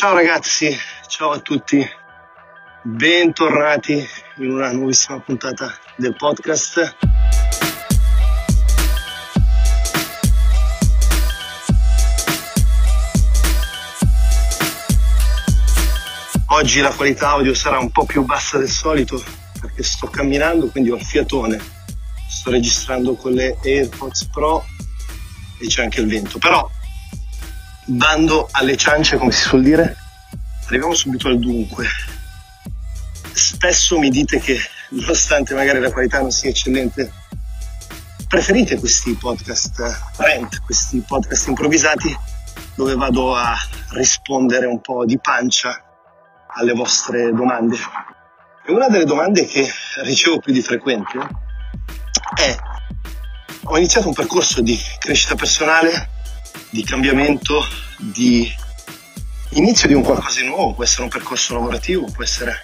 Ciao ragazzi, ciao a tutti, bentornati in una nuovissima puntata del podcast. Oggi la qualità audio sarà un po' più bassa del solito perché sto camminando, quindi ho il fiatone. Sto registrando con le AirPods Pro e c'è anche il vento, però bando alle ciance, come si suol dire, arriviamo subito al dunque. Spesso mi dite che, nonostante magari la qualità non sia eccellente, preferite questi podcast rent, questi podcast improvvisati, dove vado a rispondere un po' di pancia alle vostre domande. E una delle domande che ricevo più di frequente è ho iniziato un percorso di crescita personale di cambiamento, di inizio di un qualcosa di nuovo, può essere un percorso lavorativo, può essere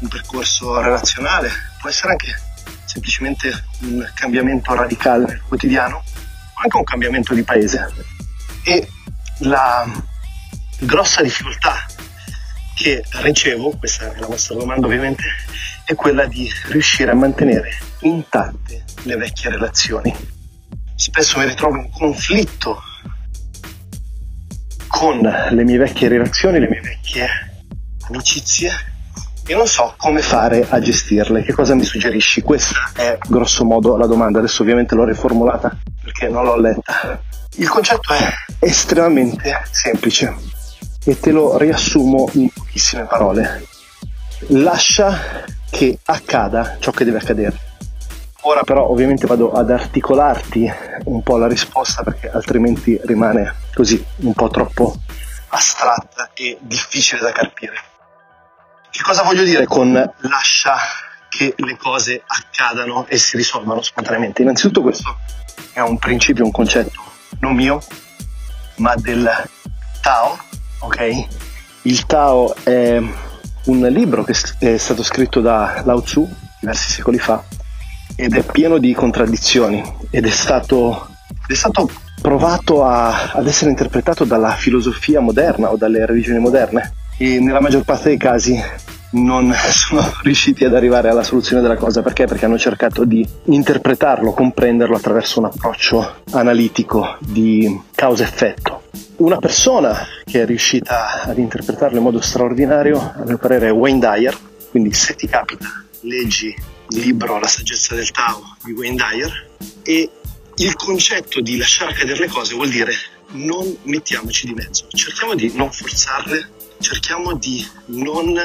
un percorso relazionale, può essere anche semplicemente un cambiamento radicale quotidiano, o anche un cambiamento di paese. E la grossa difficoltà che ricevo, questa è la vostra domanda ovviamente, è quella di riuscire a mantenere intatte le vecchie relazioni. Spesso mi ritrovo in conflitto con le mie vecchie relazioni, le mie vecchie amicizie e non so come fare a gestirle. Che cosa mi suggerisci? Questa è grosso modo la domanda. Adesso ovviamente l'ho riformulata perché non l'ho letta. Il concetto è estremamente semplice e te lo riassumo in pochissime parole. Lascia che accada ciò che deve accadere Ora però ovviamente vado ad articolarti un po' la risposta perché altrimenti rimane così un po' troppo astratta e difficile da capire. Che cosa voglio dire con lascia che le cose accadano e si risolvano spontaneamente? Innanzitutto questo è un principio, un concetto non mio, ma del Tao, ok? Il Tao è un libro che è stato scritto da Lao Tzu diversi secoli fa ed è pieno di contraddizioni ed è stato, è stato provato a, ad essere interpretato dalla filosofia moderna o dalle religioni moderne e nella maggior parte dei casi non sono riusciti ad arrivare alla soluzione della cosa perché? Perché hanno cercato di interpretarlo, comprenderlo attraverso un approccio analitico di causa-effetto. Una persona che è riuscita ad interpretarlo in modo straordinario, a mio parere, è Wayne Dyer, quindi se ti capita, leggi libro La saggezza del Tao di Wayne Dyer e il concetto di lasciare cadere le cose vuol dire non mettiamoci di mezzo, cerchiamo di non forzarle, cerchiamo di non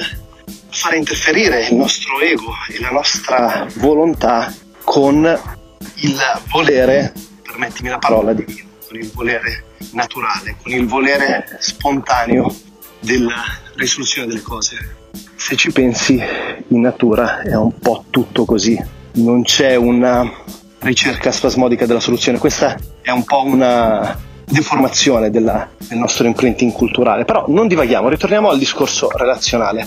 fare interferire il nostro ego e la nostra volontà con il volere, permettimi la parola, divino, con il volere naturale, con il volere spontaneo della risoluzione delle cose. Se ci pensi in natura è un po' tutto così, non c'è una ricerca spasmodica della soluzione, questa è un po' una deformazione della, del nostro imprinting culturale, però non divaghiamo, ritorniamo al discorso relazionale.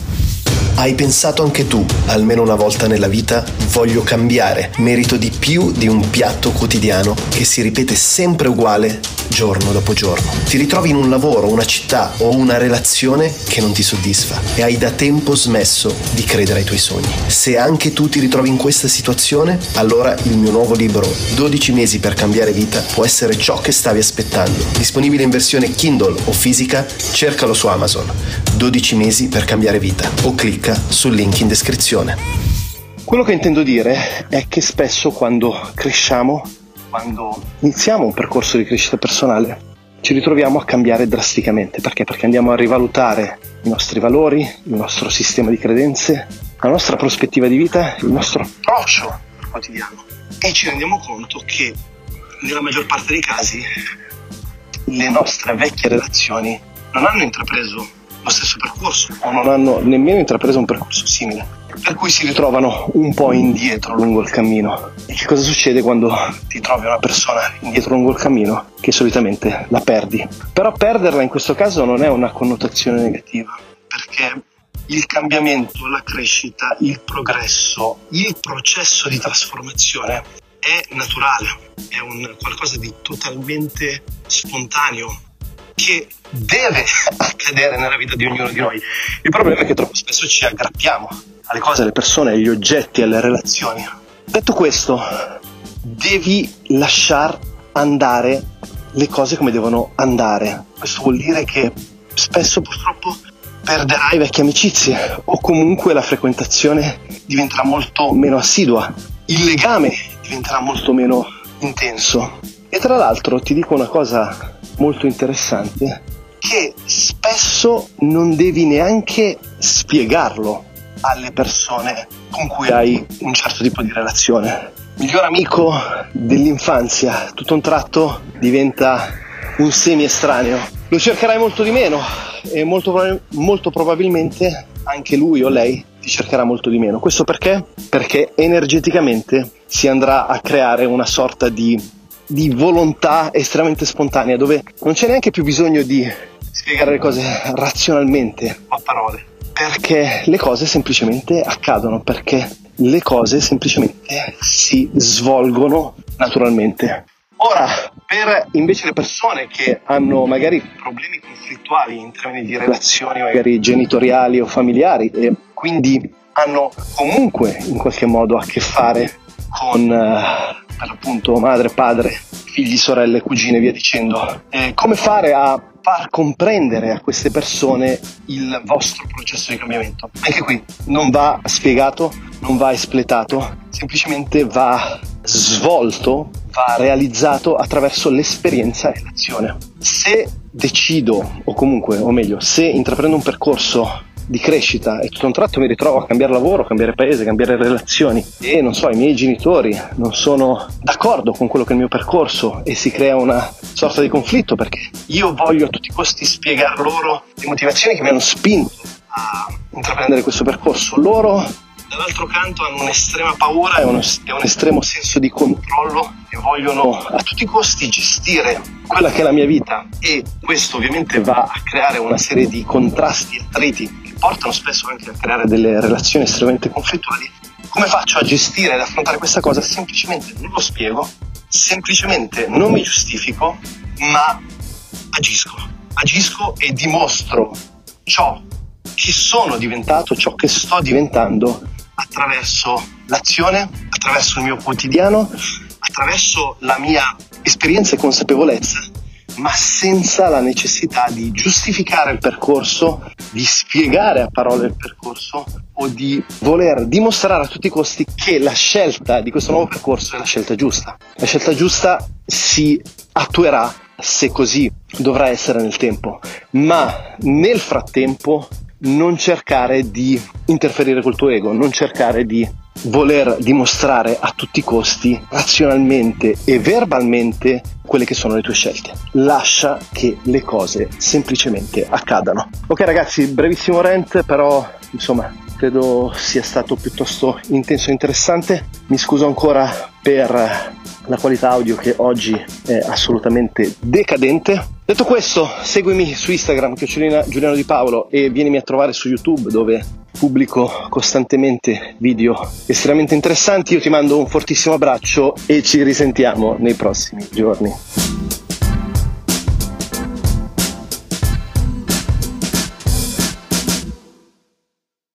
Hai pensato anche tu, almeno una volta nella vita, voglio cambiare, merito di più di un piatto quotidiano che si ripete sempre uguale giorno dopo giorno. Ti ritrovi in un lavoro, una città o una relazione che non ti soddisfa e hai da tempo smesso di credere ai tuoi sogni. Se anche tu ti ritrovi in questa situazione, allora il mio nuovo libro 12 mesi per cambiare vita può essere ciò che stavi aspettando. Disponibile in versione Kindle o fisica, cercalo su Amazon. 12 mesi per cambiare vita o clicca sul link in descrizione. Quello che intendo dire è che spesso quando cresciamo, quando iniziamo un percorso di crescita personale, ci ritroviamo a cambiare drasticamente. Perché? Perché andiamo a rivalutare i nostri valori, il nostro sistema di credenze, la nostra prospettiva di vita, il nostro approccio quotidiano e ci rendiamo conto che nella maggior parte dei casi le nostre vecchie relazioni non hanno intrapreso lo stesso percorso o non hanno nemmeno intrapreso un percorso simile. Per cui si ritrovano un po' indietro lungo il cammino. E che cosa succede quando ti trovi una persona indietro lungo il cammino? Che solitamente la perdi. Però perderla in questo caso non è una connotazione negativa, perché il cambiamento, la crescita, il progresso, il processo di trasformazione è naturale, è un qualcosa di totalmente spontaneo, che deve accadere nella vita di ognuno di noi. Il problema è che troppo spesso ci aggrappiamo alle cose, alle persone, agli oggetti, alle relazioni. Detto questo, devi lasciar andare le cose come devono andare. Questo vuol dire che spesso purtroppo perderai vecchie amicizie o comunque la frequentazione diventerà molto meno assidua, il legame diventerà molto meno intenso. E tra l'altro ti dico una cosa molto interessante, che spesso non devi neanche spiegarlo alle persone con cui hai un certo tipo di relazione. Il miglior amico dell'infanzia, tutto un tratto diventa un semi estraneo. Lo cercherai molto di meno e molto, molto probabilmente anche lui o lei ti cercherà molto di meno. Questo perché? Perché energeticamente si andrà a creare una sorta di, di volontà estremamente spontanea dove non c'è neanche più bisogno di spiegare le cose razionalmente a parole perché le cose semplicemente accadono, perché le cose semplicemente si svolgono naturalmente. Ora, per invece le persone che hanno magari problemi conflittuali in termini di relazioni magari genitoriali o familiari e quindi hanno comunque in qualche modo a che fare con eh, per appunto madre, padre, figli, sorelle, cugine, via dicendo. Eh, come fare a far comprendere a queste persone il vostro processo di cambiamento? Anche qui non va spiegato, non va espletato, semplicemente va svolto, va realizzato attraverso l'esperienza e l'azione. Se decido, o comunque, o meglio, se intraprendo un percorso di crescita e tutto un tratto mi ritrovo a cambiare lavoro, cambiare paese, cambiare relazioni e non so, i miei genitori non sono d'accordo con quello che è il mio percorso e si crea una sorta di conflitto perché io voglio a tutti i costi spiegare loro le motivazioni che mi hanno spinto a intraprendere questo percorso. Loro dall'altro canto hanno un'estrema paura e, un estremo senso di controllo e vogliono a tutti i costi gestire quella che è la mia vita e questo ovviamente va a creare una serie di contrasti e attriti portano spesso anche a creare delle relazioni estremamente conflittuali, come faccio a gestire ed affrontare questa cosa? Semplicemente non lo spiego, semplicemente non mi giustifico, ma agisco. Agisco e dimostro ciò che sono diventato, ciò che sto diventando attraverso l'azione, attraverso il mio quotidiano, attraverso la mia esperienza e consapevolezza ma senza la necessità di giustificare il percorso, di spiegare a parole il percorso o di voler dimostrare a tutti i costi che la scelta di questo nuovo percorso è la scelta giusta. La scelta giusta si attuerà se così dovrà essere nel tempo, ma nel frattempo non cercare di interferire col tuo ego, non cercare di voler dimostrare a tutti i costi, razionalmente e verbalmente, quelle che sono le tue scelte. Lascia che le cose semplicemente accadano. Ok ragazzi, brevissimo rant, però insomma credo sia stato piuttosto intenso e interessante. Mi scuso ancora per la qualità audio che oggi è assolutamente decadente. Detto questo, seguimi su Instagram, Giuliano Di Paolo, e vienimi a trovare su YouTube dove pubblico costantemente video estremamente interessanti. Io ti mando un fortissimo abbraccio e ci risentiamo nei prossimi giorni.